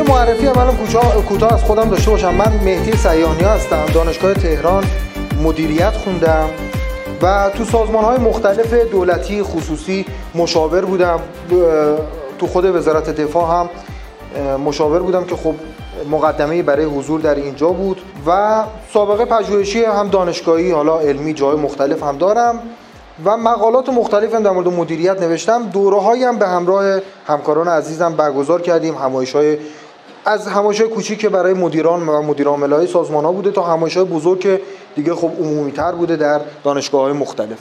یه معرفی اولا کوتاه از خودم داشته باشم. من مهدی سیانی هستم. دانشگاه تهران مدیریت خوندم و تو سازمان های مختلف دولتی خصوصی مشاور بودم. تو خود وزارت دفاع هم مشاور بودم که خب مقدمه برای حضور در اینجا بود و سابقه پژوهشی هم دانشگاهی حالا علمی جای مختلف هم دارم و مقالات مختلف هم در مورد مدیریت نوشتم. دوره هم به همراه همکاران عزیزم برگزار کردیم همایش های از همایش کوچیک که برای مدیران و مدیر های سازمان ها بوده تا همایش های بزرگ که دیگه خب عمومی تر بوده در دانشگاه های مختلف.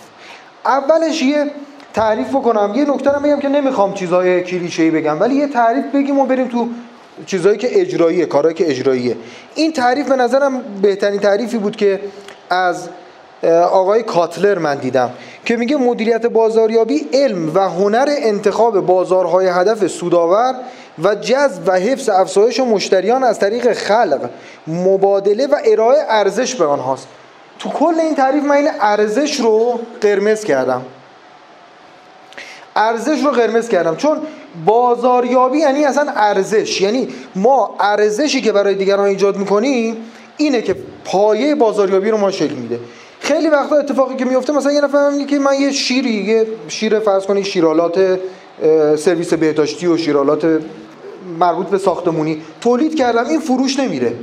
اولش یه تعریف بکنم. یه نکته رو بگم که نمی‌خوام چیزای کلیشه‌ای بگم ولی یه تعریف بگیم و بریم تو چیزایی که اجراییه کارهایی که اجراییه. این تعریف به نظرم بهترین تعریفی بود که از آقای کاتلر من دیدم که میگه مدیریت بازاریابی علم و هنر انتخاب بازارهای هدف سودآور و جذب و حفظ افزایش مشتریان از طریق خلق مبادله و ارائه ارزش به آنهاست. تو کل این تعریف من این ارزش رو قرمز کردم. ارزش رو قرمز کردم. چون بازاریابی یعنی اصلا ارزش. یعنی ما ارزشی که برای دیگران ایجاد می‌کنیم اینه که پایه بازاریابی رو ما شکل میده. خیلی وقتا اتفاقی که میفته مثلا یه نفر میگه که من یه شیری یه شیر فرض کنید شیرالات سرویس بهداشتی و شیرالات مربوط به ساختمونی تولید کردم این فروش نمیره.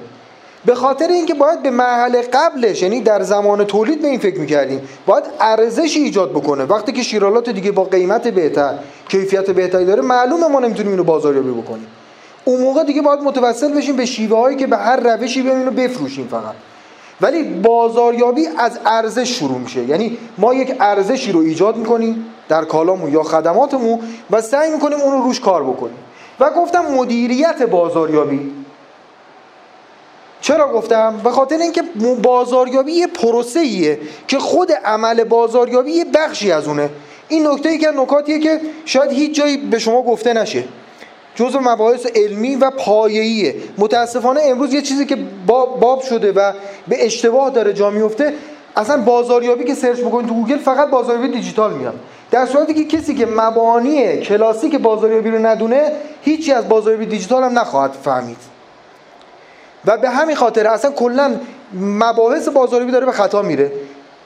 به خاطر اینکه باید به مرحله قبلش یعنی در زمان تولید به این فکر می‌کردیم باید ارزش ایجاد بکنه. وقتی که شیرالات دیگه با قیمت بهتر کیفیت بهتری داره معلومه ما نمی‌تونیم اینو بازاریابی بکنیم. اون موقع دیگه باید متوسل بشیم به شیوه هایی که به هر روشی بیایم اینو بفروشیم فقط. ولی بازاریابی از ارزش شروع میشه. یعنی ما یک ارزشی رو ایجاد می‌کنیم در کالامون یا خدماتمون و سعی می‌کنیم اون رو روش کار بکنیم. و گفتم مدیریت بازاریابی. چرا گفتم؟ به خاطر اینکه بازاریابی یه پروسه ایه که خود عمل بازاریابی یه بخشی از اونه. این نکته ای که نکاتیه که شاید هیچ جایی به شما گفته نشه. جزء مباحث علمی و پایه‌ایه. متاسفانه امروز یه چیزی که باب شده و به اشتباه داره جا میفته اصلا بازاریابی که search بکنید تو گوگل فقط بازاریابی دیجیتال میاد. در صورتی که کسی که مبانی کلاسیک بازاریابی رو ندونه هیچی از بازاریابی دیجیتال هم نخواهد فهمید. و به همین خاطر اصلا کلا مباحث بازاریابی داره به خطا میره.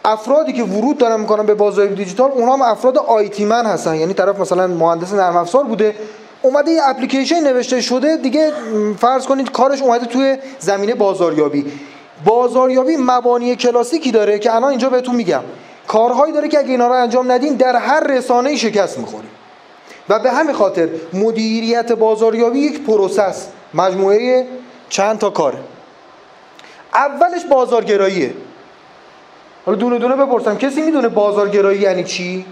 افرادی که ورود دارن می‌کنن به بازاریابی دیجیتال اونها هم افراد IT man هستن. یعنی طرف مثلا مهندس نرم افزار بوده اومده یه اپلیکیشن نوشته شده دیگه فرض کنید کارش اومده توی زمینه بازاریابی. بازاریابی مبانی کلاسیکی داره که الان اینجا بهتون میگم. کارهایی داره که اگه اینا رو انجام ندین در هر رسانه‌ای شکست می‌خوریم و به همین خاطر مدیریت بازاریابی یک process مجموعه چند تا کاره اولش بازارگراییه. حالا دونه دونه بپرسم کسی می‌دونه بازارگرایی یعنی چی؟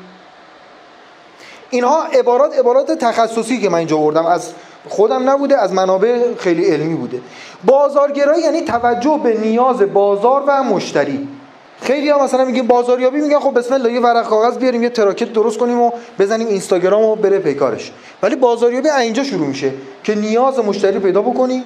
اینها عبارات عبارات تخصصی که من اینجا آوردم از خودم نبوده از منابع خیلی علمی بوده. بازارگرایی یعنی توجه به نیاز بازار و مشتری. خیلی ها مثلا میگه بازاریابی میگن خب بسم الله یه ورق کاغذ بیاریم یه تراکت درست کنیم و بزنیم اینستاگرام و بره پیکارش. ولی بازاریابی اینجا شروع میشه که نیاز مشتری پیدا بکنی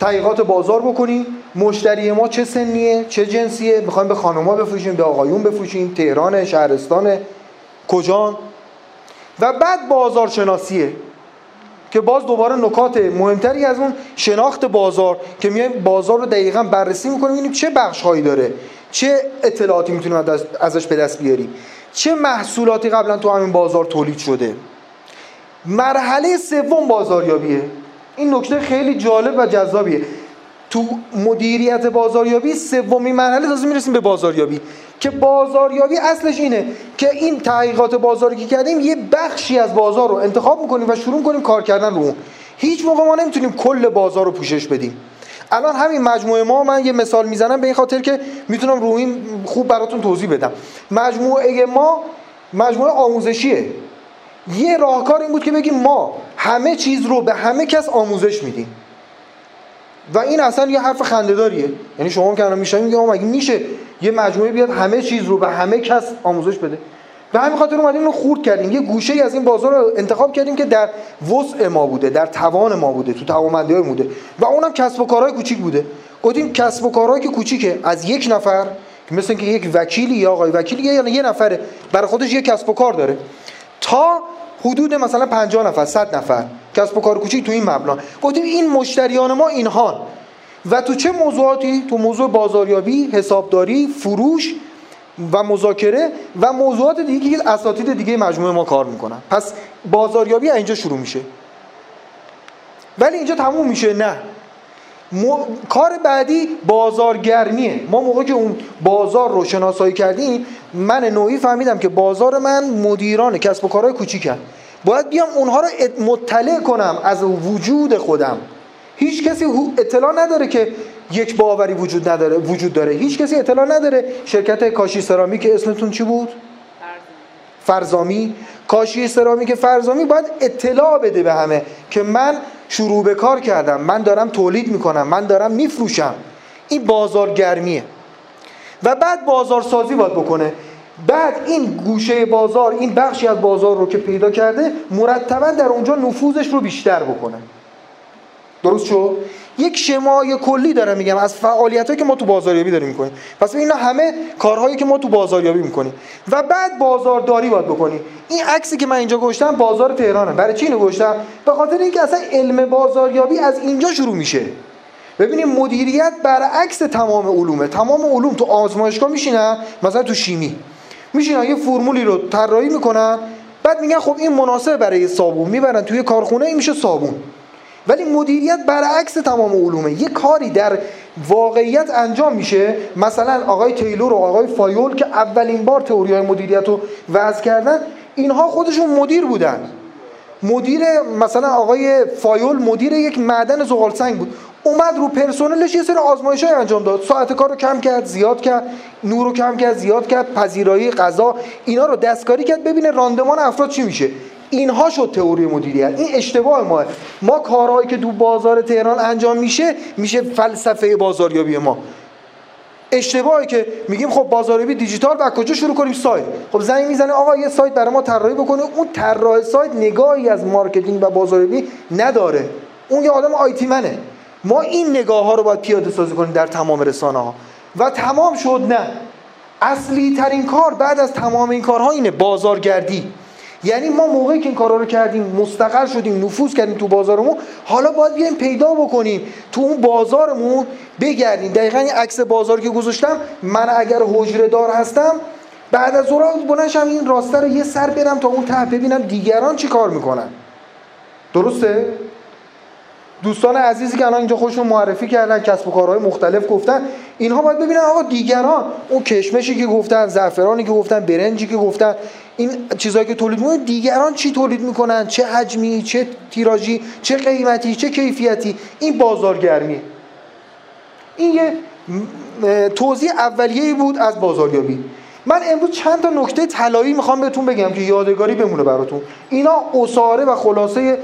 تحقیقات بازار بکنیم مشتری ما چه سنیه چه جنسیه؟ می‌خوایم به خانوما بفروشیم به آقایون بفروشیم تهران شهرستان کجا و بعد بازارشناسیه. که باز دوباره نکات مهمتری از اون شناخت بازار که میایم بازار رو دقیقا بررسی می‌کنیم ببینیم چه بخش هایی داره چه اطلاعاتی می‌تونیم ازش به دست بیاریم چه محصولاتی قبلا تو همین بازار تولید شده. مرحله سوم بازاریابیه. این نکته خیلی جالب و جذابیه. تو مدیریت بازاریابی سومین مرحله تازه می‌رسیم به بازاریابی که بازاریابی اصلش اینه که این تحقیقات بازاری که کردیم یه بخشی از بازار رو انتخاب می‌کنیم و شروع کنیم کار کردن رو اون. هیچ موقع ما نمی‌تونیم کل بازار رو پوشش بدیم. الان همین مجموعه ما من یه مثال می‌زنم به این خاطر که می‌تونم رو این خوب براتون توضیح بدم. مجموعه ما مجموعه آموزشیه. یه راهکار این بود که بگیم ما همه چیز رو به همه کس آموزش میدیم. و این اصلا یه حرف خنده‌داریه. یعنی شما که الان میشه میگه مگه میشه یه مجموعه بیاد همه چیز رو به همه کس آموزش بده؟ به همین خاطر اومدیم رو خورد کردیم. یه گوشه ای از این بازار رو انتخاب کردیم که در وسع ما بوده در توان ما بوده تو توانمندی های بوده. و اونم کسب و کارهای کوچیک بوده. گفتیم کسب و کارهایی که کوچیکه. از یک نفر که مثل که یک وکیلی یا آقای وکیلی یا یه نفره برای خودش یه کسب و کار داره. تا حدود مثلا 50 نفر 100 نفر. کسب و کار کوچیک تو این مبنا. گفتیم این مشتریان ما اینهان. و تو چه موضوعاتی؟ تو موضوع بازاریابی حسابداری فروش و مذاکره و موضوعات دیگه که اساتید دیگه مجموعه ما کار می‌کنن. پس بازاریابی اینجا شروع میشه. ولی اینجا تموم میشه. نه. کار بعدی بازارگرمیه. ما موقع که اون بازار رو شناسایی کردیم من نوعی فهمیدم که بازار من مدیران کسب و کارهای کوچیکن. باید بیام اونها رو مطلع کنم از وجود خودم. هیچ کسی اطلاع نداره که یک باوری وجود نداره وجود داره. هیچ کسی اطلاع نداره. شرکت کاشی سرامیک اسمتون چی بود؟ فرزامی. کاشی سرامیک فرزامی باید اطلاع بده به همه که من شروع به کار کردم. من دارم تولید می‌کنم. من دارم میفروشم. این بازارگرمیه و بعد بازارسازی باید بکنه. بعد این گوشه بازار این بخشی از بازار رو که پیدا کرده مرتبا در اونجا نفوذش رو بیشتر بکنه. درست شد؟ یک شمای کلی دارم میگم از فعالیتایی که ما تو بازاریابی داریم می‌کنیم. پس اینا همه کارهایی که ما تو بازاریابی می‌کنیم. و بعد بازارداری باید بکنیم این عکسی که من اینجا گشتم بازار تهرانه. برای چی اینو گشتم به خاطر اینکه اصلا علم بازاریابی از اینجا شروع میشه. ببینیم مدیریت برعکس تمام علومه. تمام علوم تو آزمایشگاه میشینن مثلا تو شیمی. میشینن یه فرمولی رو طراحی می‌کنن بعد میگن خب این مناسب برای صابون می‌برن توی کارخونه این میشه صابون. ولی مدیریت برعکس تمام علومه. یه کاری در واقعیت انجام میشه. مثلا آقای تیلور و آقای فایول که اولین بار تئوری های مدیریت رو وضع کردن اینها خودشون مدیر بودن. مدیر مثلا آقای فایول مدیر یک معدن زغال سنگ بود. اومد رو پرسنلش یه سری آزمایش های انجام داد. ساعت کار رو کم کرد زیاد کرد نور رو کم کرد زیاد کرد پذیرایی غذا اینا رو دستکاری کرد ببینه راندمان افراد چی میشه. اینها شد تئوری مدیریت. این اشتباه ما. ما کارهایی که تو بازار تهران انجام میشه میشه فلسفه بازاریابی ما. اشتباهی که میگیم خب بازاریابی دیجیتال و کجا شروع کنیم؟ سایت. خب زنگ می‌زنه آقا یه سایت برای ما طراحی بکنه. اون طراح سایت نگاهی از marketing و بازاریابی نداره. اون یه آدم IT man ه. ما این نگاه ها رو باید پیاده سازی کنیم در تمام رسانه ها و تمام شد نه. اصلی ترین کار بعد از تمام این کارها اینه بازارگردی. یعنی ما موقعی که این کارا رو کردیم مستقر شدیم نفوذ کردیم تو بازارمون حالا باید بیایم پیدا بکنیم. تو اون بازارمون بگردیم. دقیقا این عکس بازار که گذاشتم من اگر حجره دار هستم بعد از اون بلنشم این راسته رو یه سر برم تا اون ته ببینم دیگران چی کار می‌کنن. درسته؟ دوستان عزیزی که الان اینجا خودشون معرفی کردن کسب و کارهای مختلف گفتن اینها باید ببینن آقا دیگران اون کشمشی که گفتن زعفرانی که گفتن برنجی که گفتن این چیزایی که تولید می‌کنن دیگران چی تولید می‌کنن؟ چه حجمی چه تیراژی چه قیمتی چه کیفیتی؟ این بازارگرمی این یه توضیح اولیه بود از بازاریابی. من امروز چند تا نکته طلایی می‌خوام بهتون بگم که یادگاری بمونه براتون. اینا اصاره و خلاصه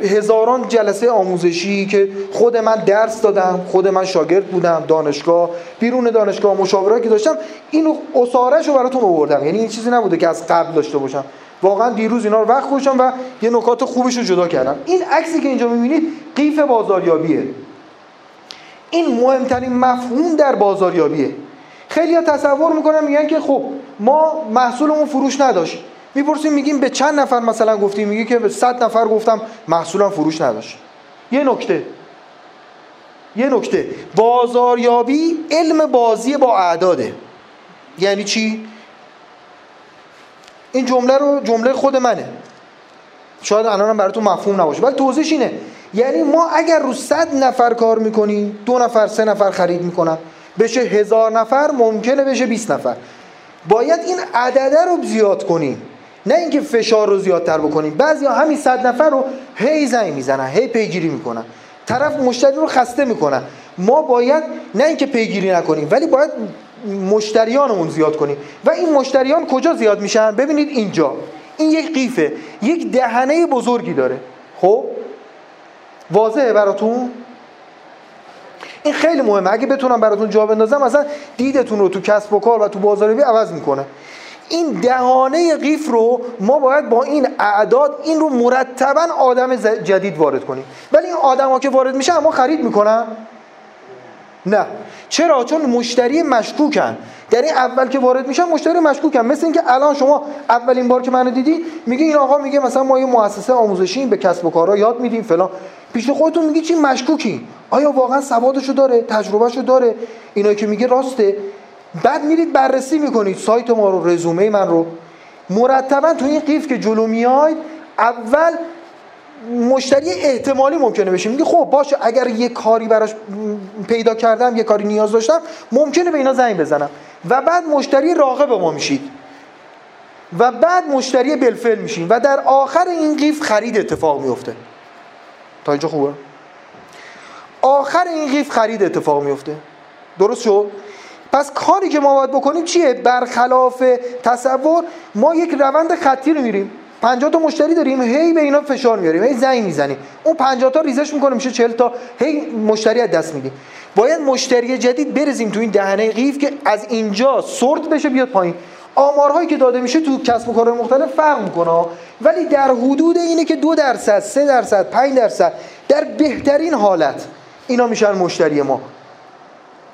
هزاران جلسه آموزشی که خود من درس دادم خود من شاگرد بودم دانشگاه بیرون دانشگاه مشاورایی که داشتم اینو اصارش رو براتون آوردم. یعنی این چیزی نبوده که از قبل داشته باشم. واقعا دیروز اینا رو وقت گذاشتم و یه نکات خوبش رو جدا کردم. این عکسی که اینجا می‌بینید قیف بازاریابیه. این مهمترین مفهوم در بازاریابیه. خیلی تصور می‌کنن میگن که خب ما محصولمون فروش نداشت. می‌پرسیم میگیم به چند نفر مثلا گفتیم؟ میگه که به 100 نفر گفتم. محصولم فروش نداشت. یه نکته. یه نکته. بازاریابی علم بازی با اعداده. یعنی چی؟ این جمله رو جمله خود منه. شاید الانم براتون مفهوم نباشه. ولی توضیحش اینه. یعنی ما اگر رو صد نفر کار می‌کنیم دو نفر سه نفر خرید می‌کنن. بشه هزار نفر ممکنه بشه 20 نفر. باید این عدده رو زیاد کنیم نه اینکه فشار رو زیادتر بکنیم. بعضیا همین صد نفر رو هی زنگ می‌زنن هی پیگیری می‌کنن. طرف مشتری رو خسته می‌کنن. ما باید نه اینکه پیگیری نکنیم ولی باید مشتریانمون زیاد کنیم. و این مشتریان کجا زیاد میشن؟ ببینید اینجا. این یک قیفه. یک دهنه بزرگی داره. خب؟ واضحه براتون؟ این خیلی مهمه. اگه بتونم براتون جا بندازم مثلا دیدتون رو تو کسب و کار و تو بازاریابی عوض می‌کنه. این دهانه قیف رو ما باید با این اعداد این رو مرتبا آدم جدید وارد کنیم. ولی این آدم ها که وارد میشن اما خرید می‌کنن؟ نه. چرا؟ چون مشتری مشکوکن. در این اول که وارد میشن مشتری مشکوکن. مثل اینکه الان شما اولین بار که منو دیدی میگه این آقا میگه مثلا ما یه مؤسسه آموزشی به کسب و کارا یاد میدیم فلان. پیش خودتون میگی چی؟ مشکوکی. آیا واقعا سوادشو داره؟ تجربهشو داره؟ اینا که میگه راسته. بعد میرید بررسی می‌کنید سایت ما رو رزومه من رو. مرتبا تو این قیف که جلو میاید اول مشتری احتمالی ممکنه بشه. میگه خب باشه اگر یه کاری براش پیدا کردم یه کاری نیاز داشتم ممکنه به اینا زنگ بزنم. و بعد مشتری راغب ما میشید. و بعد مشتری بلفل میشین و در آخر این قیف خرید اتفاق میفته تا اینجا خوبه؟ آخر این قیف خرید اتفاق میفته درست شد؟ پس کاری که ما باید بکنیم چیه؟ برخلاف تصور ما یک روند خطی رو میریم. 50 تا مشتری داریم هی به اینا فشار میاریم هی زنگ می‌زنیم. اون 50 تا ریزش می‌کنه میشه 40 تا هی مشتری از دست میدیم. باید مشتری جدید برزیم تو این دهنه قیف که از اینجا سورت بشه بیاد پایین. آمارهایی که داده میشه تو کسب و کارهای مختلف فرق می‌کنه. ولی در حدود اینه که دو درصد سه درصد پنج درصد در بهترین حالت اینا میشن مشتری ما.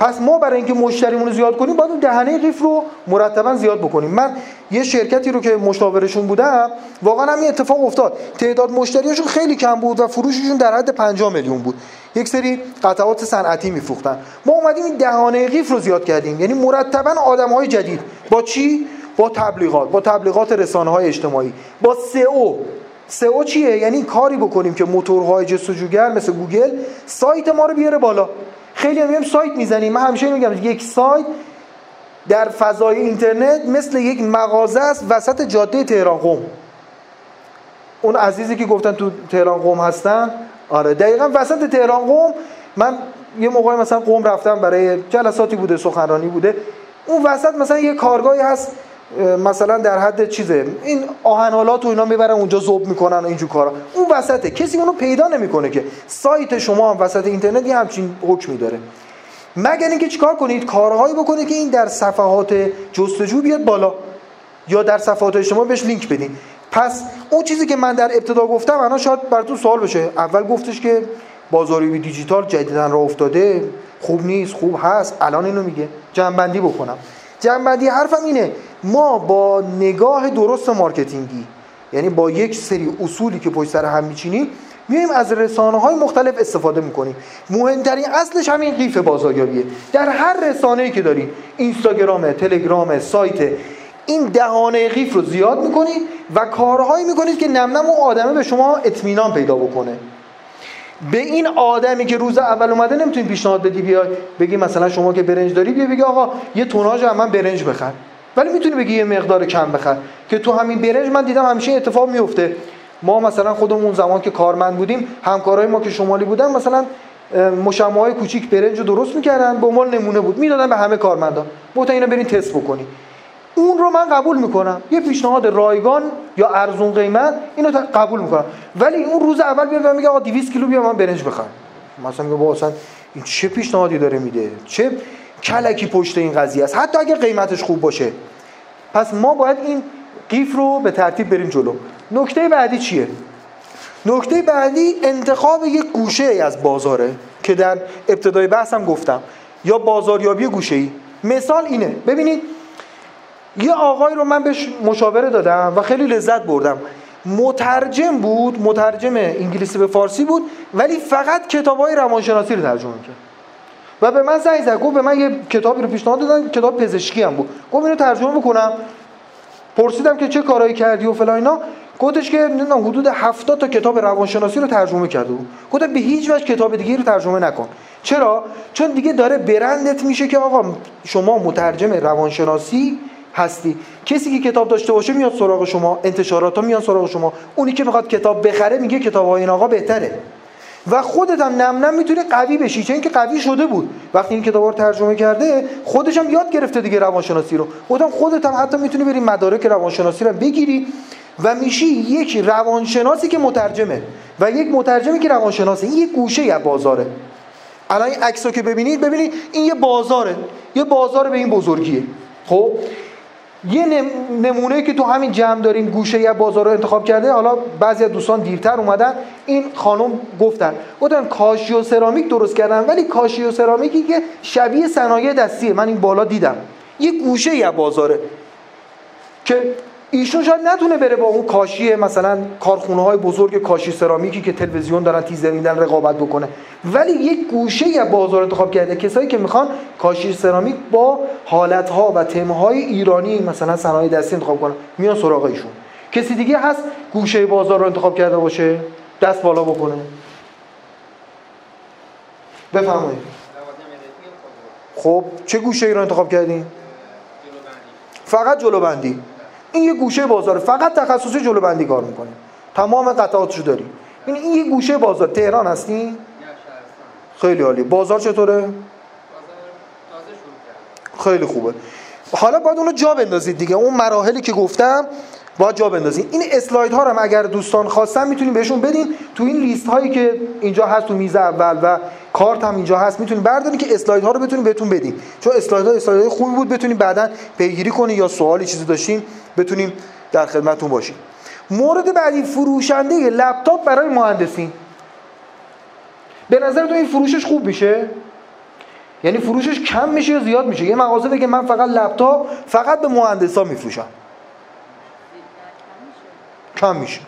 پس ما برای اینکه مشتریمون رو زیاد کنیم باید اون دهنه قیف رو مرتبا زیاد بکنیم. من یه شرکتی رو که مشاورشون بودم واقعا همین اتفاق افتاد. تعداد مشتریاشون خیلی کم بود و فروششون در حد 5 میلیون بود. یک سری قطعات صنعتی میفروختن. ما اومدیم این دهانه قیف رو زیاد کردیم. یعنی مرتبا آدم‌های جدید. با چی؟ با تبلیغات. با تبلیغات رسانه های اجتماعی. با سئو. سئو چیه؟ یعنی کاری بکنیم که موتورهای جستجوگر مثل گوگل سایت ما رو بیاره بالا. خیلی هم سایت می‌زنیم. من همیشه میگم یک سایت در فضای اینترنت مثل یک مغازه است وسط جاده تهران قم. اون عزیزی که گفتن تو تهران قم هستن؟ آره دقیقا وسط تهران قم. من یه موقعی مثلا قم رفتم برای جلساتی بوده سخنرانی بوده. اون وسط مثلا یه کارگاهی هست مثلا در حد چیزه. این آهنالات و اینا می‌برن اونجا ذوب می‌کنن و اینجور کارا. اون وسطه. کسی اونو پیدا نمی‌کنه که. سایت شما هم وسط اینترنت یه همچین حکمی داره. مگر اینکه چیکار کنید؟ کارهایی بکنید که این در صفحات جستجو بیاد بالا. یا در صفحات شما بهش لینک بدین. پس اون چیزی که من در ابتدا گفتم الان شاید براتون سوال بشه. اول گفتش که بازاریابی دیجیتال جدیدا راه افتاده. خوب نیست خوب هست. الان اینو میگه. جمع‌بندی بکنم. جمع‌بندی حرفم اینه. ما با نگاه درست marketing ی یعنی با یک سری اصولی که پشت سر هم میچینیم میایم از رسانه های مختلف استفاده می‌کنیم. مهمترین اصلش همین قیف بازاریابیه. در هر رسانه‌ای که داریم اینستاگرام تلگرام سایت این دهانه قیف رو زیاد می‌کنید و کارهایی می‌کنید که نم نم آدمه به شما اطمینان پیدا بکنه. به این آدمی که روز اول اومده نمی‌تونی پیشنهاد بدی بیای بگی مثلا شما که برنج داری بیا بگی آقا یه توناژ من برنج بخر ولی می‌تونی بگی یه مقدار کم بخر. که تو همین برنج من دیدم همیشه اتفاق میفته ما مثلا خودمون اون زمان که کارمند بودیم همکارای ما که شمالی بودن مثلا مشمع های کوچیک برنج رو درست می‌کردن به عنوان نمونه بود. می‌دادن به همه کارمندان گفتن اینو برین تست بکنی اون رو من قبول می‌کنم. یه پیشنهاد رایگان یا ارزون قیمت اینو قبول می‌کنم. ولی اون روز اول بیاد میگه آقا 200 کیلو بیا من برنج بخرم. مثلا میگه با اصلا این چه پیشنهادی داره میده؟ چه کلکی پشت این قضیه است. حتی اگر قیمتش خوب باشه. پس ما باید این قیف رو به ترتیب بریم جلو. نکته بعدی چیه؟ نکته بعدی انتخاب یک گوشه ای از بازاره که در ابتدای بحثم گفتم. یا بازاریابی گوشه ای مثال اینه. ببینید یه آقای رو من بهش مشاوره دادم و خیلی لذت بردم. مترجم بود مترجم انگلیسی به فارسی بود ولی فقط کتاب های روانشناسی رو ترجمه کرد و به من زنگ زد. گفت به من یه کتابی رو پیشنهاد دادن کتاب پزشکی هم بود. گفت اینو ترجمه بکنم پرسیدم که چه کارایی کردی و فلان اینا. گفتش که نمی‌دونم حدود 70 تا کتاب روانشناسی رو ترجمه کرده بود. گفتم به هیچ وجه کتاب دیگه رو ترجمه نکن. چرا؟ چون دیگه داره برندت میشه که آقا شما مترجم روانشناسی هستی. کسی که کتاب داشته باشه میاد سراغ شما انتشارات ها میان سراغ شما. اونی که می‌خواد کتاب بخره میگه کتاب های این آقا بهتره. و خودت هم نم نم می‌تونی قوی بشی چون که قوی شده بود. وقتی این کتاب رو ترجمه کرده خودش هم یاد گرفته دیگه روانشناسی رو. خودم خودت هم حتی می‌تونی بری مدارک روانشناسی رو بگیری و میشی یک روانشناسی که مترجمه و یک مترجمی که روانشناسه. این یک گوشه از بازاره. الان این عکسو که ببینید ببینید این یه بازاره. یه بازار به این بزرگیه. خب؟ یه نمونه که تو همین جمع داریم گوشه یه بازار رو انتخاب کرده حالا بعضی از دوستان دیرتر اومدن این خانم گفتن گفتن کاشی و سرامیک درست کردن ولی کاشی و سرامیکی که شبیه صنایع دستیه. من این بالا دیدم. یه گوشه یه بازاره که ایشون شاید نتونه بره با اون کاشی مثلا کارخونه های بزرگ کاشی سرامیکی که تلویزیون دارن تیزر میدن رقابت بکنه. ولی یک گوشه یا بازار انتخاب کرده. کسایی که می‌خوان کاشی سرامیک با حالت ها و تم های ایرانی مثلا صنایع دستی انتخاب کنن. میان سراغ ایشون. کسی دیگه هست گوشه بازار رو انتخاب کرده باشه؟ دست بالا بکنه. بفرمایید. خب چه گوشه ای رو انتخاب کردین؟ فقط جلو بندی این یه گوشه بازار فقط تخصصی جلو بندی کار می‌کنه. تمام قطعاتشو داری. این این یه گوشه بازار. تهران هستی؟ خیلی عالی. بازار چطوره؟ خیلی خوبه. حالا باید اونو جا بندازید دیگه. اون مراحلی که گفتم باید جا بندازید این اسلاید ها رو هم اگر دوستان خواستن می‌تونیم بهشون بدین. تو این لیست هایی که اینجا هست تو میز اول و کارت هم اینجا هست می‌تونید بردارید که اسلاید ها رو بتونیم بهتون بدیم چون اسلاید ها اسلاید خوبی بود. بتونیم بعدا پیگیری کنید یا سوالی چیزی داشتین بتونیم در خدمتتون باشیم مورد بعدی فروشنده لپتاپ برای مهندسین. به نظرتون این فروشش خوب میشه؟ یعنی فروشش کم میشه یا زیاد میشه؟ یه مغازه بگه من فقط لپتاپ فقط به مهندسا میفروشم. کم میشه.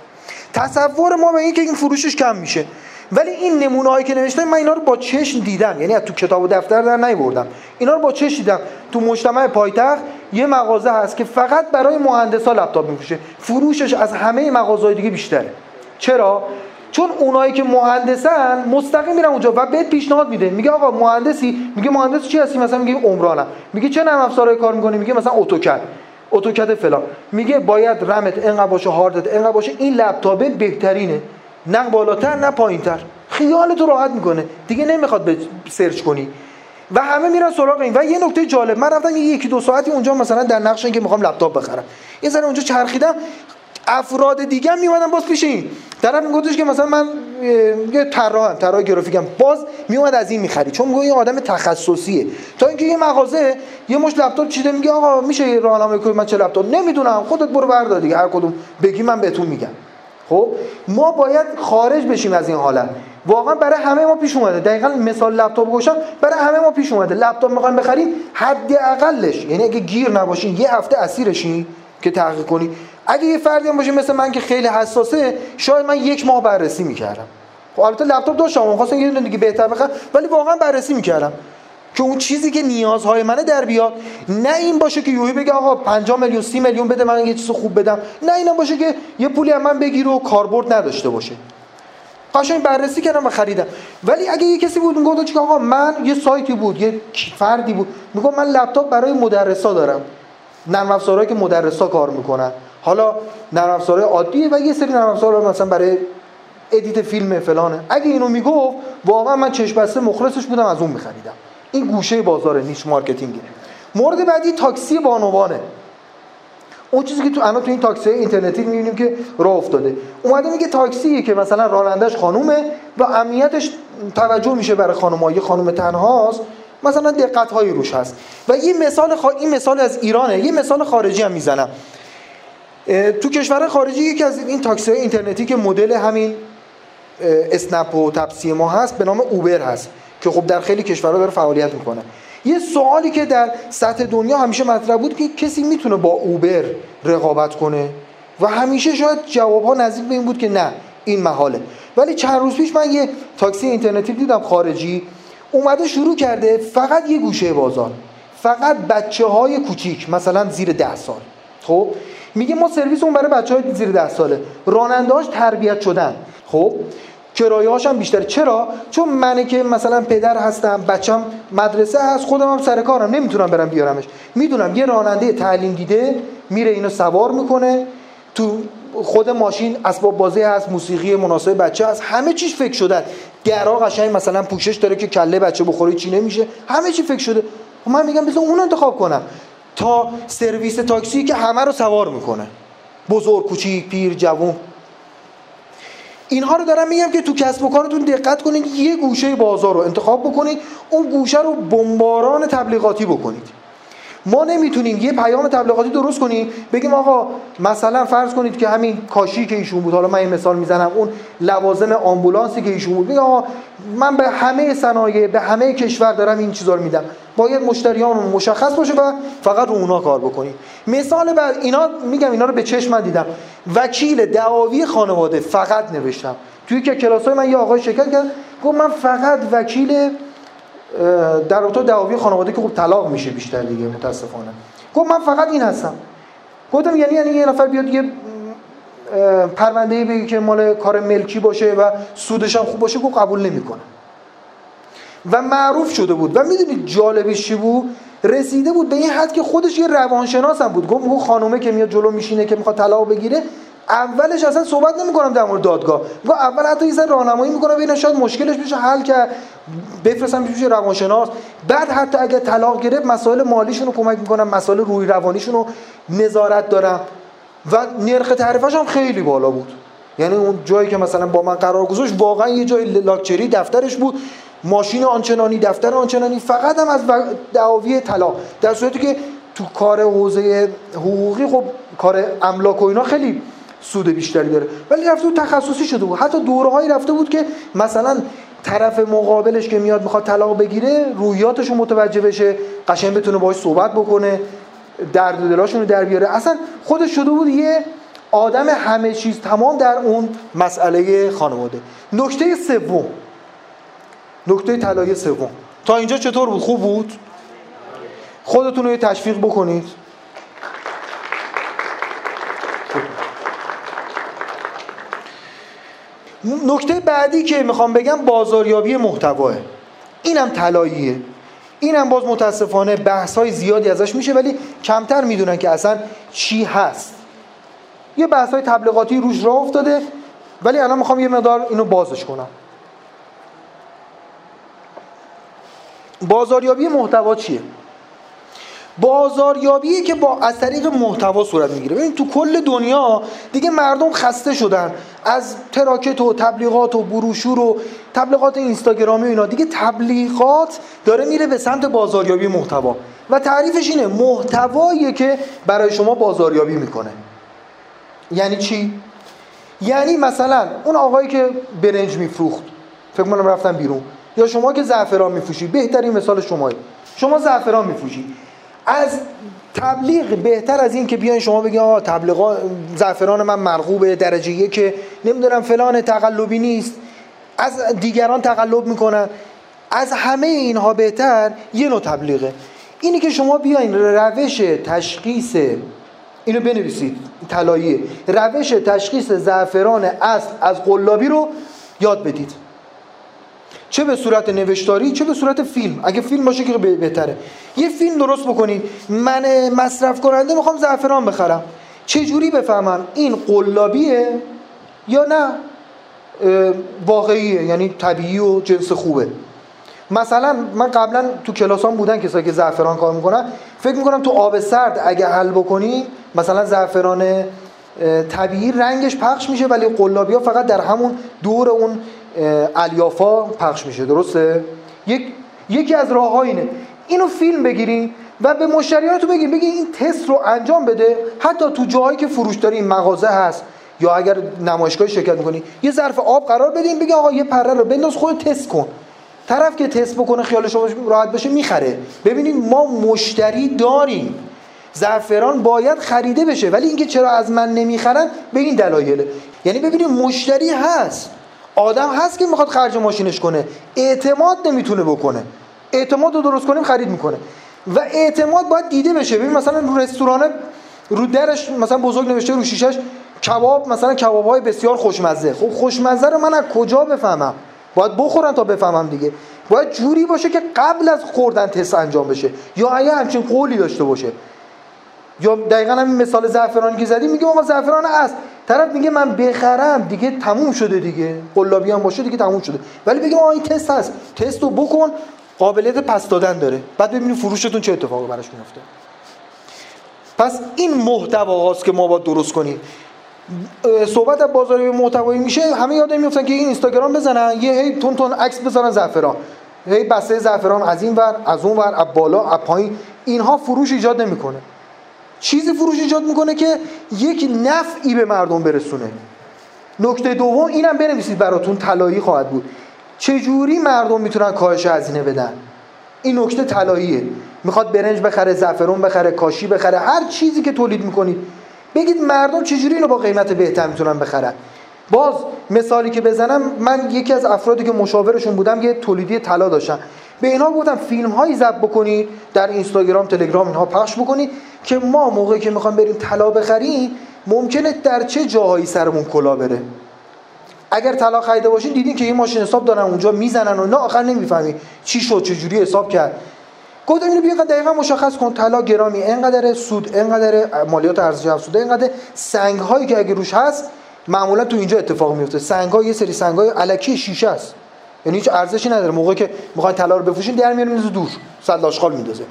تصور ما به این که این فروشش کم میشه. ولی این نمونه هایی که نوشتم من اینا رو با چشم دیدم. یعنی از تو کتاب و دفتر در نیوردم. اینا رو با چشم دیدم. تو مجتمع پایتخت یه مغازه هست که فقط برای مهندسا لپتاپ میفروشه. فروشش از همه مغازهای دیگه بیشتره. چرا؟ چون اونایی که مهندسن مستقیم میرن اونجا و بهت پیشنهاد میده. میگه آقا مهندسی میگه مهندس چی هستی؟ مثلا میگه عمرانم. میگه چه نرم افزارهای کار می‌کنی؟ میگه مثلا اتوکد. اتوکد فلان. میگه باید رمت اینقدر باشه هاردت اینقدر باشه این لپتاپ بهترینه. نه بالاتر نه پایینتر. خیال تو راحت می‌کنه. دیگه نمی‌خواد به سرچ کنی. و همه میرن سراغ این. و یه نکته جالب من رفتم یکی دو ساعتی اونجا مثلا در نقش که می‌خوام لپتاپ بخرم. یه ذره اونجا چرخیدم. افراد دیگه میومدن باز پیش این. طرف میگفتش که مثلا من یه طراحم طراح گرافیکم باز میومد از این می‌خری چون میگه این آدم تخصصیه. تا اینکه یه مغازه یه مش لپتاپ چیده میگه آقا میشه راهنمایی کنی من چه لپتاپ؟ نمی‌دونم. خودت برو بردار دیگه. هر کدوم بگی من بهتون میگم. خب؟ ما باید خارج بشیم از این حالت. واقعا برای همه ما پیش اومده. دقیقا مثال لپتاپ گوشم برای همه ما پیش اومده. لپتاپ می‌خوایم بخریم حد اقلش یعنی اگه گیر نباشین یه هفته اسیرشین. که تحقیق کنی. اگه یه فردی هم باشه مثل من که خیلی حساسه شاید من یک ماه بررسی می‌کردم. خب البته لپتاپ داشتم خواستم یه دیگه بهتر بخرم ولی واقعا بررسی می‌کردم. که اون چیزی که نیازهای منه در بیاد. نه این باشه که یوهی بگه آقا 5 میلیون 30 میلیون بده من یه چیز خوب بدم. نه اینم باشه که یه پولی از من بگیر و کاربرد نداشته باشه. قشنگ بررسی کردم و خریدم. ولی اگه یه کسی بود می‌گفت آقا من یه سایتی بود یه فردی بود میگم من لپتاپ برای مدرسا دارم. نرم افزارهایی که مدرسا کار می‌کنن. حالا نرم افزارهای عادیه و یه سری نرم افزار مثلا برای edit فیلم فلانه. اگه اینو می‌گفت واقعا من چشم بسته مخلصش بودم از اون میخریدم. این گوشه بازار niche marketing ه. مورد بعدی تاکسی بانوانه. اون چیزی که تو انا تو این تاکسی اینترنتی می‌بینیم که راه افتاده. اومده میگه تاکسی که مثلا رانندش خانومه و امنیتش توجه میشه برای خانم‌ها. یه خانم تنهاست مثلا دقت هایی روش هست. و این مثال خا... این مثال از ایرانه. یه مثال خارجی هم می‌زنم. تو کشور خارجی یکی از این تاکسی اینترنتی که مدل همین اسنپ و تپسی ما هست به نام اوبر هست که خب در خیلی کشورها داره فعالیت می‌کنه. یه سوالی که در سطح دنیا همیشه مطرح بود که کسی می‌تونه با اوبر رقابت کنه؟ و همیشه شاید جواب ها نزدیک به این بود که نه این محاله. ولی چند روز پیش من یه تاکسی اینترنتی دیدم خارجی. اومده شروع کرده فقط یه گوشه بازار فقط بچه های کوچیک مثلا زیر ده سال. خب؟ میگه ما سرویس اون برای بچه های زیر ده ساله. رانندهاش تربیت شدن. خب؟ کرایه هم بیشتره. چرا؟ چون من که مثلا پدر هستم بچم مدرسه هست خودم هم سر کارم. نمی‌تونم برم بیارمش. می‌دونم یه راننده تعلیم دیده میره اینو سوار می‌کنه. تو خود ماشین اسباب بازی هست موسیقی مناسب بچه هست همه چیش فکر شده گرا قشنگ مثلا پوشش داره که کله بچه بخوره چی نمیشه؟ همه چی فکر شده. خب من میگم بذار اون انتخاب کنم. تا سرویس تاکسی که همه رو سوار می‌کنه. بزرگ کوچیک پیر جوون. اینها رو دارم میگم که تو کسب و کارتون دقت کنید یه گوشه بازار رو انتخاب بکنید اون گوشه رو بمباران تبلیغاتی بکنید. ما نمی‌تونیم یه پیام تبلیغاتی درست کنیم بگیم آقا مثلا فرض کنید که همین کاشی که ایشون بود حالا من این مثال می‌زنم اون لوازم آمبولانسی که ایشون بود بگم آقا من به همه صنایع به همه کشور دارم این چیزا رو میدم. باید مشتریان مشخص باشه و فقط رو اونا کار بکنیم. مثال بعد اینا میگم اینا رو به چشم دیدم. وکیل دعاوی خانواده فقط نوشتم. توی که کلاسای من یه آقای شرکت کرد گفت من فقط وکیل در اتاق دعاوی خانواده که خب طلاق میشه بیشتر دیگه متاسفانه. گفت من فقط این هستم. گفتم یعنی یعنی یه نفر بیاد یه پرونده بگه که مال کار ملکی باشه و سودش هم خوب باشه گفت قبول نمی‌کنه و معروف شده بود. و می‌دونید جالبش چی بود؟ رسیده بود به این حد که خودش یه روانشناس هم بود. گفت خانومه که میاد جلو میشینه که می‌خواد طلاق بگیره اولش اصلا صحبت نمی‌کنم در مورد دادگاه. و اول حتی یه راهنمایی می‌کنم ببینم شاید مشکلش بشه حل کرد بفرستم پیش روانشناس. بعد حتی اگه طلاق گرفت مسائل مالیشون رو کمک می‌کنم مسائل روی روانیشون رو نظارت دارم. و نرخ تعرفش هم خیلی بالا بود. یعنی اون جایی که مثلا با من قرار گذاشت واقعا یه جای لاکچری دفترش بود. ماشین آنچنانی دفتر آنچنانی فقط هم از دعاوی طلاق. در صورتی که تو کار حوزه حقوقی خب کار املاک و اینا خیلی سود بیشتری داره. ولی رفته بود تخصصی شده بود. حتی دورهایی رفته بود که مثلا طرف مقابلش که میاد می‌خواد طلاق بگیره رویاتش رو متوجه بشه قشنگ بتونه باهاش صحبت بکنه درد و دلاشون رو در بیاره. اصلا خودش شده بود یه آدم همه چیز تمام در اون مسئله خانواده. نکته سوم. نکته طلای سوم. تا اینجا چطور بود؟ خوب بود؟ خودتون رو تشویق بکنید. نکته بعدی که می‌خوام بگم بازاریابی محتواه. اینم طلاییه. اینم باز متاسفانه بحث های زیادی ازش میشه ولی کمتر می‌دونن که اصلا چی هست. یه بحث های تبلیغاتی روش راه افتاده ولی الان می‌خوام یه مقدار اینو بازش کنم. بازاریابی محتوا چیه؟ بازاریابی که با از طریق محتوا صورت می‌گیره. ببین تو کل دنیا دیگه مردم خسته شدن. از تراکت و تبلیغات و بروشور و تبلیغات اینستاگرامی و اینا دیگه تبلیغات داره میره به سمت بازاریابی محتوا. و تعریفش اینه محتوایی که برای شما بازاریابی می‌کنه. یعنی چی؟ یعنی مثلا اون آقایی که برنج میفروخت فکر کنم رفتن بیرون یا شما که زعفران میفروشی بهترین مثال شمایی شما زعفران میفروشی. از تبلیغ بهتر از این که بیاین شما بگین آقا تبلیغات زعفران من مرغوبه درجه که نمی‌دونم فلان تقلبی نیست. از دیگران تقلب می‌کنن. از همه اینها بهتر یه نوع تبلیغه. اینی که شما بیاین روش تشخیص اینو بنویسید. طلاییه روش تشخیص زعفران اصل از قلابی رو یاد بدید. چه به صورت نوشتاری چه به صورت فیلم. اگه فیلم باشه که بهتره. یه فیلم درست بکنید. من مصرف کننده می‌خوام زعفران بخرم. چه جوری بفهمم این قلابیه یا نه؟ واقعیه. یعنی طبیعی و جنس خوبه. مثلا من قبلا تو کلاسام بودن کسایی که زعفران کار می‌کنن فکر می‌کنم تو آب سرد اگه حل بکنی مثلا زعفران طبیعی رنگش پخش میشه ولی قلابی فقط در همون دور اون الیافا پخش میشه درسته؟ یک یکی از راه اینه. اینو فیلم بگیرین و به مشتریانتون بگین بگین این تست رو انجام بده. حتی تو جاهایی که فروش داری مغازه هست. یا اگر نمایشگاه شرکت می‌کنی یه ظرف آب قرار بدین بگی آقا یه پره رو بنداز خود تست کن. طرف که تست بکنه خیالش راحت بشه می‌خره. ببینید ما مشتری داریم. زعفران باید خریده بشه. ولی اینکه چرا از من نمی‌خرن؟ به این دلایله یعنی ببینید مشتری هست. آدم هست که می‌خواد خرج ماشینش کنه. اعتماد نمی‌تونه بکنه. اعتماد رو درست کنیم خرید می‌کنه. و اعتماد باید دیده بشه. ببین مثلا رستوران رو درش مثلا بزرگ نوشته رو شیشش کباب مثلا کباب های بسیار خوشمزه. خب خوشمزه رو من از کجا بفهمم؟ باید بخورن تا بفهمم دیگه. باید جوری باشه که قبل از خوردن تست انجام بشه. یا اگه همچین قولی داشته باشه. یا دقیقا همین مثال زعفرانی که زدی میگه آقا زعفران است. طرف میگه من بخرم دیگه تموم شده دیگه. قلابی هم باشه دیگه تموم شده. ولی بگیم آقا این تست هست. تست رو بکن قابلیت پس دادن داره. بعد ببینیم فروشتون چه اتفاقی براش میفته پس این محتوا هاست که ما باید درست کنیم. صحبت از بازاری محتوایی میشه. همه یاد میفتن که این اینستاگرام بزنن یه هی تون تون عکس بزنن زعفران. هی بسته زعفران از این ور از اون ور از بالا از پایین. اینها فروش ایجاد نمی‌کنه. چیزی فروش ایجاد می‌کنه که یک نفعی به مردم برسونه. نکته دوم اینم بنویسید براتون طلایی خواهد بود. چجوری مردم می‌تونن کاهش هزینه بدن؟ این نکته طلاییه. می‌خواد برنج بخره زعفرون بخره کاشی بخره هر چیزی که تولید می‌کنید. بگید مردم چجوری اینو با قیمت بهتر می‌تونن بخرن؟ باز مثالی که بزنم من یکی از افرادی که مشاورشون بودم یه تولیدی طلا داشتم به اینها گفتم فیلم هایی ضبط بکنید در اینستاگرام تلگرام اینها پخش بکنید که ما موقعی که می‌خوام بریم طلا بخریم ممکنه در چه جاهایی سرمون کلا بره. اگر طلا خریده باشین دیدین که این ماشین حساب دارن اونجا می‌زنن و نه آخر نمی‌فهمی چی شد چه جوری حساب کرد. گفتم اینو بیا دقیقا مشخص کن طلا گرامی اینقدر سود اینقدر مالیات ارزش افزوده اینقدر سنگ هایی که اگه روش هست معمولا تو اینجا اتفاق میفته سنگ ها یه سری سنگ های الکی شیشه است. یعنی هیچ ارزشی نداره. موقعی که می‌خواین طلا رو بفروشین در میارین دور. صد آشغال میندازه.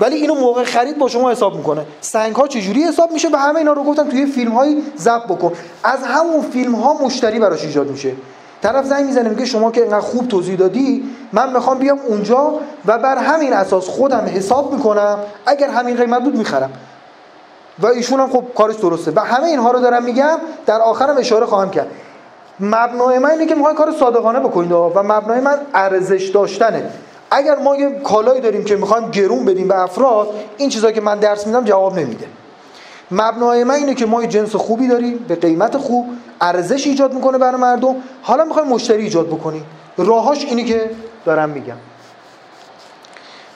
ولی اینو موقع خرید با شما حساب می‌کنه. سنگ ها چجوری حساب میشه؟ و همه اینا رو گفتم توی فیلم هایی ضبط بکن. از همون فیلم ها مشتری براش ایجاد میشه. طرف زنگ می‌زنه میگه شما که اینقدر خوب توضیح دادی من می‌خوام بیام اونجا و بر همین اساس خودم حساب می‌کنم. اگر همین قیمت بود می‌خرم. و ایشون هم خب کارش درسته. و همه اینها رو دارم میگم در آخرم اشاره خواهم کرد. مبنای من اینه که می‌خوام کار صادقانه بکنید و مبنای من ارزش داشتنه. اگر ما یه کالایی داریم که می‌خوایم گرون بدیم به افراد این چیزایی که من درس میدم جواب نمیده. مبنای من اینه که ما یه جنس خوبی داریم به قیمت خوب ارزش ایجاد می‌کنه برای مردم. حالا می‌خوایم مشتری ایجاد بکنیم. راهاش اینی که دارم میگم.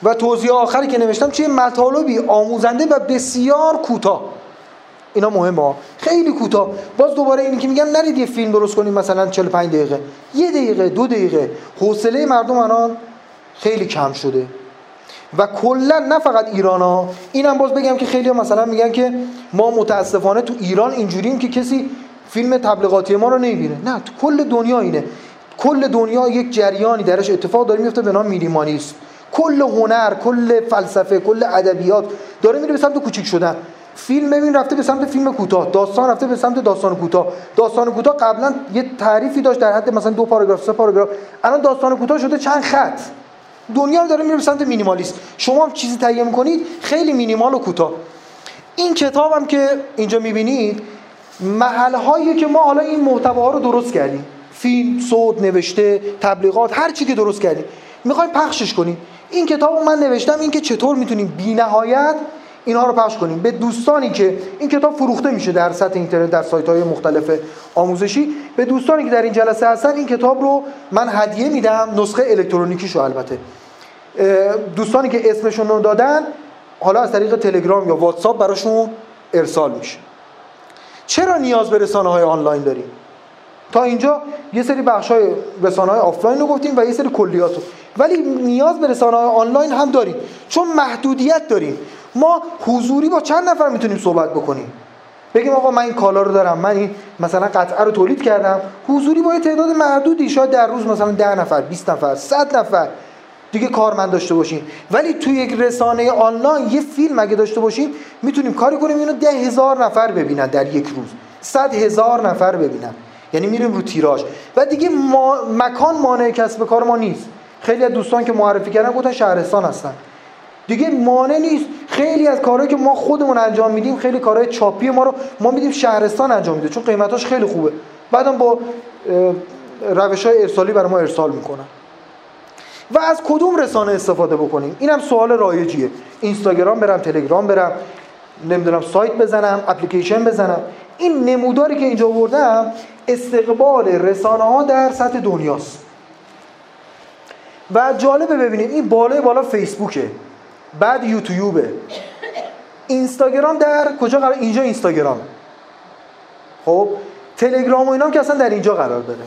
و توضیح آخری که نوشتم چیه؟ مطالبی آموزنده و بسیار کوتاه. اینا مهمه خیلی کوتاه. باز دوباره اینی که میگم نرید یه فیلم درست کنید مثلا 45 دقیقه. یه دقیقه دو دقیقه. حوصله مردم الان خیلی کم شده. و کلا نه فقط ایران ها. اینم باز بگم که خیلی مثلا میگن که ما متاسفانه تو ایران اینجوریم که کسی فیلم تبلیغاتی ما رو نمی‌بینه. نه تو کل دنیا اینه. کل دنیا یک جریانی درش اتفاق داره میفته به نام مینیمالیسم کل هنر کل فلسفه کل ادبیات داره میره به سمت کوچیک شدن. فیلم ببین رفته به سمت فیلم کوتاه. داستان رفته به سمت داستان کوتاه. داستان کوتاه قبلا یه تعریفی داشت در حد مثلا دو پاراگراف سه پاراگراف. الان داستان کوتاه شده چند خط. دنیا رو داره میره به سمت مینیمالیست. شما هم چیزی تهیه می‌کنید خیلی مینیمال و کوتاه. این کتابم که اینجا می‌بینید محل که ما حالا این محتواها رو درست کردیم. فیلم، صوت، نوشته، تبلیغات هر چی که درست کردیم. می‌خوایم پخشش کنیم. این کتاب من نوشتم این که چطور می‌تونیم بی نهایت اینها رو پخش کنیم. به دوستانی که این کتاب فروخته میشه در سطح اینترنت در سایت های مختلف آموزشی. به دوستانی که در این جلسه هستن این کتاب رو من هدیه میدم نسخه الکترونیکیشو البته. دوستانی که اسمشون رو دادن حالا از طریق تلگرام یا واتساپ براشون ارسال میشه. چرا نیاز به رسانه های آنلاین داریم؟ تا اینجا یه سری بخش های رسانه های آفلاین رو گفتیم و یه سری کلیات رو. ولی نیاز به رسانه های آنلاین هم داریم. چون محدودیت داریم. ما حضوری با چند نفر می‌تونیم صحبت بکنیم؟ بگیم آقا من این کالا رو دارم من این مثلا قطعه رو تولید کردم. حضوری با یه تعداد محدودی شاید در روز مثلا 10 نفر 20 نفر 100 نفر دیگه کارمند داشته باشیم ولی توی یک رسانه آنلاین یه فیلم اگه داشته باشیم می‌تونیم کاری کنیم اینو ده هزار نفر ببینن در یک روز. صد هزار نفر ببینن. یعنی میریم رو تیراژ. و دیگه ما... مکان مانع کسب کار ما نیست. خیلی از دوستان که معرفی کردن گفتن شهرستان هستن. دیگه مانع نیست. خیلی از کارهایی که ما خودمون انجام میدیم خیلی کارهای چاپی ما رو ما میدیم شهرستان انجام میده چون قیمتاش خیلی خوبه. بعدم با روش های ارسالی برای ما ارسال می‌کنن. و از کدوم رسانه استفاده بکنیم؟ اینم سوال رایجیه. اینستاگرام برم تلگرام برم نمی‌دونم سایت بزنم اپلیکیشن بزنم. این نموداری که اینجا بردم استقبال رسانه ها در سطح دنیاست. و جالبه ببینید این بالای بالا فیسبوکه. بعد یوتیوبه. اینستاگرام در کجا قرار اینجا اینستاگرام. خب تلگرام و اینا که اصلا در اینجا قرار داره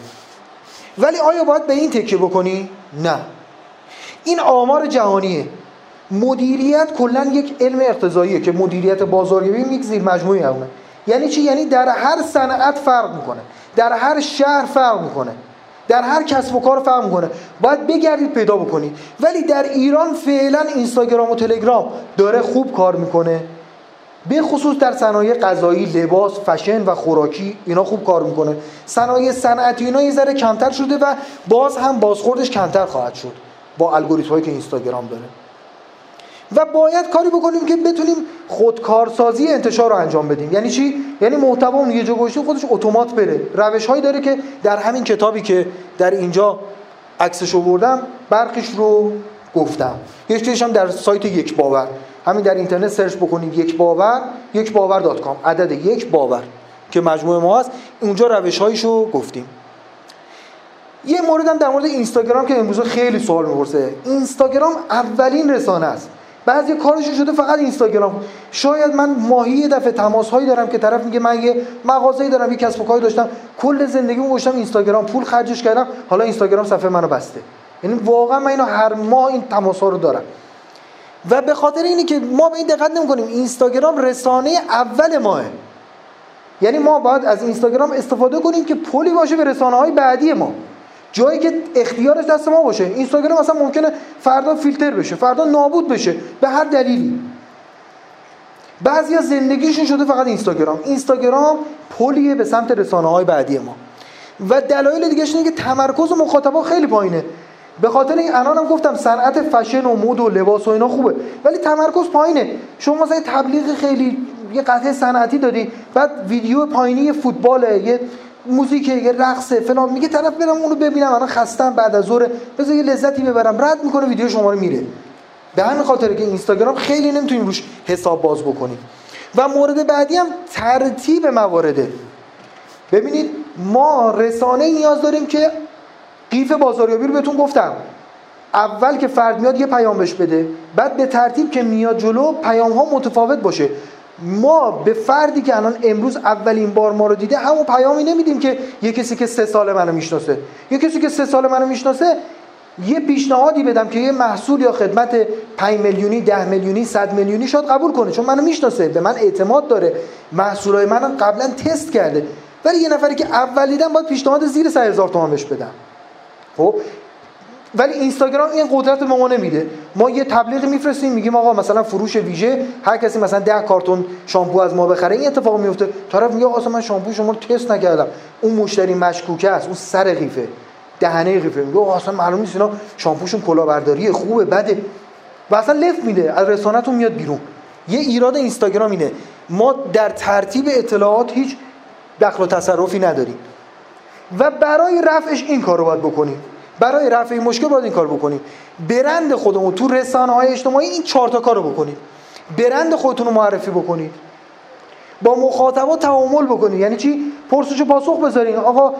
ولی آیا باید به این تکیه بکنی؟ نه. این آمار جهانیه. مدیریت کلا یک علم اقتضاییه که مدیریت بازاریابی یک زیر مجموعی همونه. یعنی چی؟ یعنی در هر صنعت فرق می‌کنه. در هر شهر فرق می‌کنه. در هر کسب و کار فرق می‌کنه باید بگردید پیدا بکنید. ولی در ایران فعلا اینستاگرام و تلگرام داره خوب کار می‌کنه. به خصوص در صنایع غذایی لباس فشن و خوراکی اینا خوب کار می‌کنه. صنایع صنعتی اینا یه ذره کمتر شده و باز هم بازخوردش کمتر خواهد شد با الگوریتمی که اینستاگرام داره. و باید کاری بکنیم که بتونیم خودکارسازی انتشار رو انجام بدیم. یعنی چی؟ یعنی محتوا یه جا خودش اتومات بره. روش هایی داره که در همین کتابی که در اینجا عکسش آوردم برخیش رو گفتم. یکیش هم در سایت یک باور. همین در اینترنت search بکنید یک باور یک باور dot com عدد یک باور که مجموعه ما هست. اونجا روش هایشو گفتیم. یه مورد هم در مورد اینستاگرام که امروز خیلی سوال می‌پرسه. اینستاگرام اولین رسانه است. بعضی کارش شده فقط اینستاگرام. شاید من ماهی یه دفعه تماس هایی دارم که طرف میگه من یه مغازه‌ای دارم یه کسب و کاری داشتم کل زندگیمو گذاشتم اینستاگرام پول خرجش کردم حالا اینستاگرام صفحه منو بسته. یعنی واقعا من اینو هر ماه این تماس ها رو دارم. و به خاطر اینه که ما به این دقت نمی‌کنیم اینستاگرام رسانه اول ماه. یعنی ما باید از اینستاگرام استفاده کنیم که پلی باشه به رسانه های بعدی ما. جایی که اختیارش دست ما باشه. اینستاگرام اصلا ممکنه فردا فیلتر بشه فردا نابود بشه به هر دلیلی. بعضی از زندگیشون شده فقط اینستاگرام. اینستاگرام پلیه به سمت رسانه های بعدی ما. و دلایل دیگه اینه که تمرکز و مخاطبا خیلی پایینه. به خاطر این الان گفتم صنعت فشن و مود و لباس و اینا خوبه. ولی تمرکز پایینه. شما مثلا تبلیغ خیلی یه قطعه صنعتی دادی بعد ویدیو پایینی فوتباله یه موزیک یه رقصه فلان میگه طرف برم اونو ببینم الان خستم بعد از ظهر بذار یه لذتی ببرم. رد می‌کنه ویدیو شما رو میره. به همین خاطر که اینستاگرام خیلی نمی‌تونیم روش حساب باز بکنیم. و مورد بعدی هم ترتیب موارده ببینید ما رسانه نیاز داریم که قیف بازاریابی رو بهتون گفتم. اول که فرد میاد یه پیام بهش بده بعد به ترتیب که میاد جلو پیام ها متفاوت باشه. ما به فردی که الان امروز اولین بار ما رو دیده همون پیامی نمیدیم که یه کسی که سه سال منو می‌شناسه. یه کسی که سه سال منو می‌شناسه یه پیشنهادی بدم که یه محصول یا خدمت 5 میلیونی 10 میلیونی 100 میلیونی شاید قبول کنه چون منو می‌شناسه به من اعتماد داره. محصولای منو قبلا تست کرده. ولی یه نفری که اول دیدم باید پیشنهاد زیر 100 هزار تومان بهش بدم. خب؟ ولی اینستاگرام این قدرت به ما نمیده. ما یه تبلیغ میفرستیم میگیم آقا مثلا فروش ویژه هر کسی مثلا 10 کارتون شامپو از ما بخره این اتفاق میفته. طرف میگه آقا من شامپو شما رو تست نکردم. اون مشتری مشکوکه است اون سر قیفه دهنه قیفه. میگه آقا اصلا معلوم نیست اینا شامپوشون کلاهبرداری خوبه بده. و اصلا لفت میده از رسانتون میاد بیرون. یه ایراد اینستاگرام اینه. ما در ترتیب اطلاعات هیچ دخل و تصرفی نداریم. و برای رفعش این کار رو باید بکنیم. برای رفع این مشکل باید این کار بکنیم برند خودمون تو رسانه های اجتماعی این چهار تا کارو بکنید برند خودتون رو معرفی بکنید با مخاطبا تعامل بکنید یعنی چی؟ پرسش و پاسخ بذارین آقا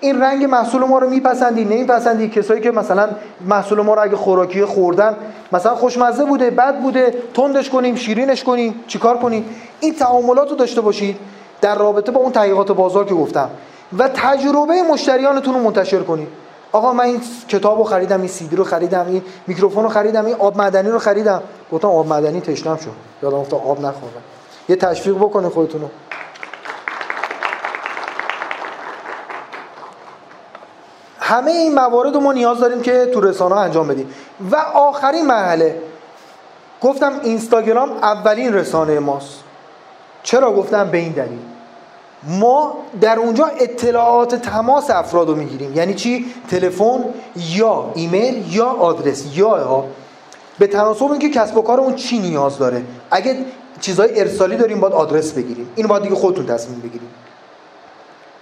این رنگ محصول ما رو میپسندی نمیپسندی؟ کسایی که مثلا محصول ما رو اگه خوراکی خوردن مثلا خوشمزه بوده بد بوده تندش کنیم شیرینش کنیم چیکار کنیم؟ این تعاملات رو داشته باشید در رابطه با اون تحقیقات بازار که گفتم. و تجربه مشتریانتون رو منتشر کنید. آقا من این کتاب رو خریدم این سیدی رو خریدم این میکروفون رو خریدم این آب مدنی رو خریدم. گفتم آب مدنی تشنم شد. یادم افتاد آب نخورم یه تشویق بکنه خودتون رو همه این موارد رو ما نیاز داریم که تو رسانه انجام بدیم. و آخرین مرحله. گفتم اینستاگرام اولین رسانه ماست. چرا گفتم؟ به این دلیل. ما در اونجا اطلاعات تماس افراد رو می‌گیریم. یعنی چی؟ تلفن یا ایمیل یا آدرس یا به تناسب اینکه کسب و کارمون چی نیاز داره. اگه چیزای ارسالی داریم باید آدرس بگیریم. اینو باید دیگه خودتون تصمیم بگیریم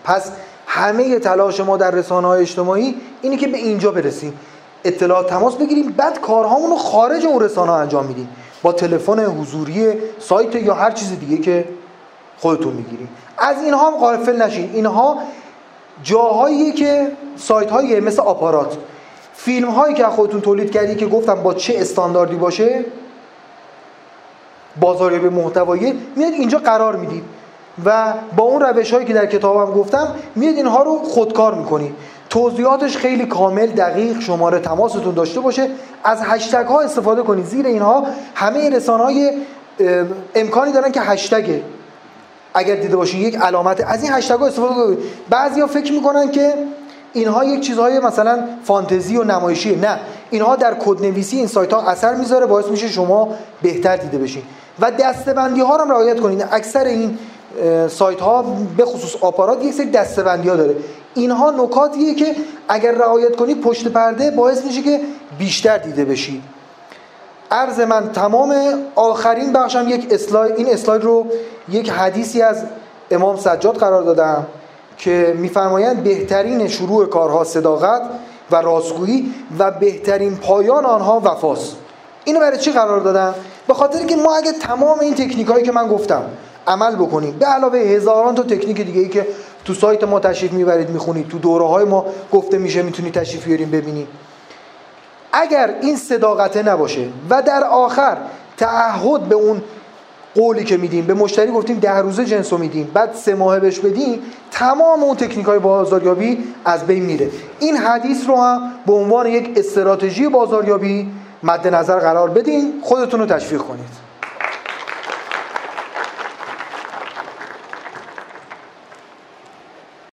پس همه تلاش ما در رسانه های اجتماعی اینه که به اینجا برسیم. اطلاعات تماس بگیریم بعد کارهامون رو خارج اون رسانه انجام میدیم. با تلفن حضوری سایت یا هر چیز دیگه که خودتون می‌گیریم از اینها هم غافل نشین. اینها جاهایی که سایت هایی مثل آپارات. فیلم هایی که خودتون تولید کردی که گفتم با چه استانداردی باشه بازاریابی محتوایی میاد اینجا قرار می‌دید. و با اون روش هایی که در کتابم گفتم میاد اینها رو خودکار می‌کنی توضیحاتش خیلی کامل دقیق شماره تماستون داشته باشه. از هشتگ ها استفاده کنید. زیر اینها همه رسانه های امکانی دارن که هشتگه اگر دیده باشین یک علامت. از این هشتگ استفاده کنید. بعضیا فکر می‌کنن که اینها یک چیزهای مثلا فانتزی و نمایشی نه. اینها در کدنویسی این سایت ها اثر می‌ذاره باعث میشه شما بهتر دیده بشین. و دستبندی ها رو هم رعایت کنید اکثر این سایت ها به خصوص آپارات یک سری دستبندی ها داره. اینها نکاتیه که اگر رعایت کنی پشت پرده باعث میشه که بیشتر دیده بشی عرض من تمام آخرین بخشم یک اسلاید این اسلاید رو یک حدیثی از امام سجاد قرار دادم که میفرمایند بهترین شروع کارها صداقت و راستگویی و بهترین پایان آنها وفاست. اینو برای چی قرار دادم؟ به خاطر که ما اگه تمام این تکنیک هایی که من گفتم عمل بکنیم به علاوه هزاران تا تکنیک دیگه ای که تو سایت ما تشریف می‌برید می‌خونید تو دوره های ما گفته میشه می‌تونید تشریف بیاریم ببینید اگر این صداقته نباشه و در آخر تعهد به اون قولی که میدیم به مشتری گفتیم ده روزه جنسو میدیم بعد سه ماهه بهش بدیم تمام اون تکنیک های بازاریابی از بین میره. این حدیث رو هم به عنوان یک استراتژی بازاریابی مد نظر قرار بدین خودتون رو تشویق کنید.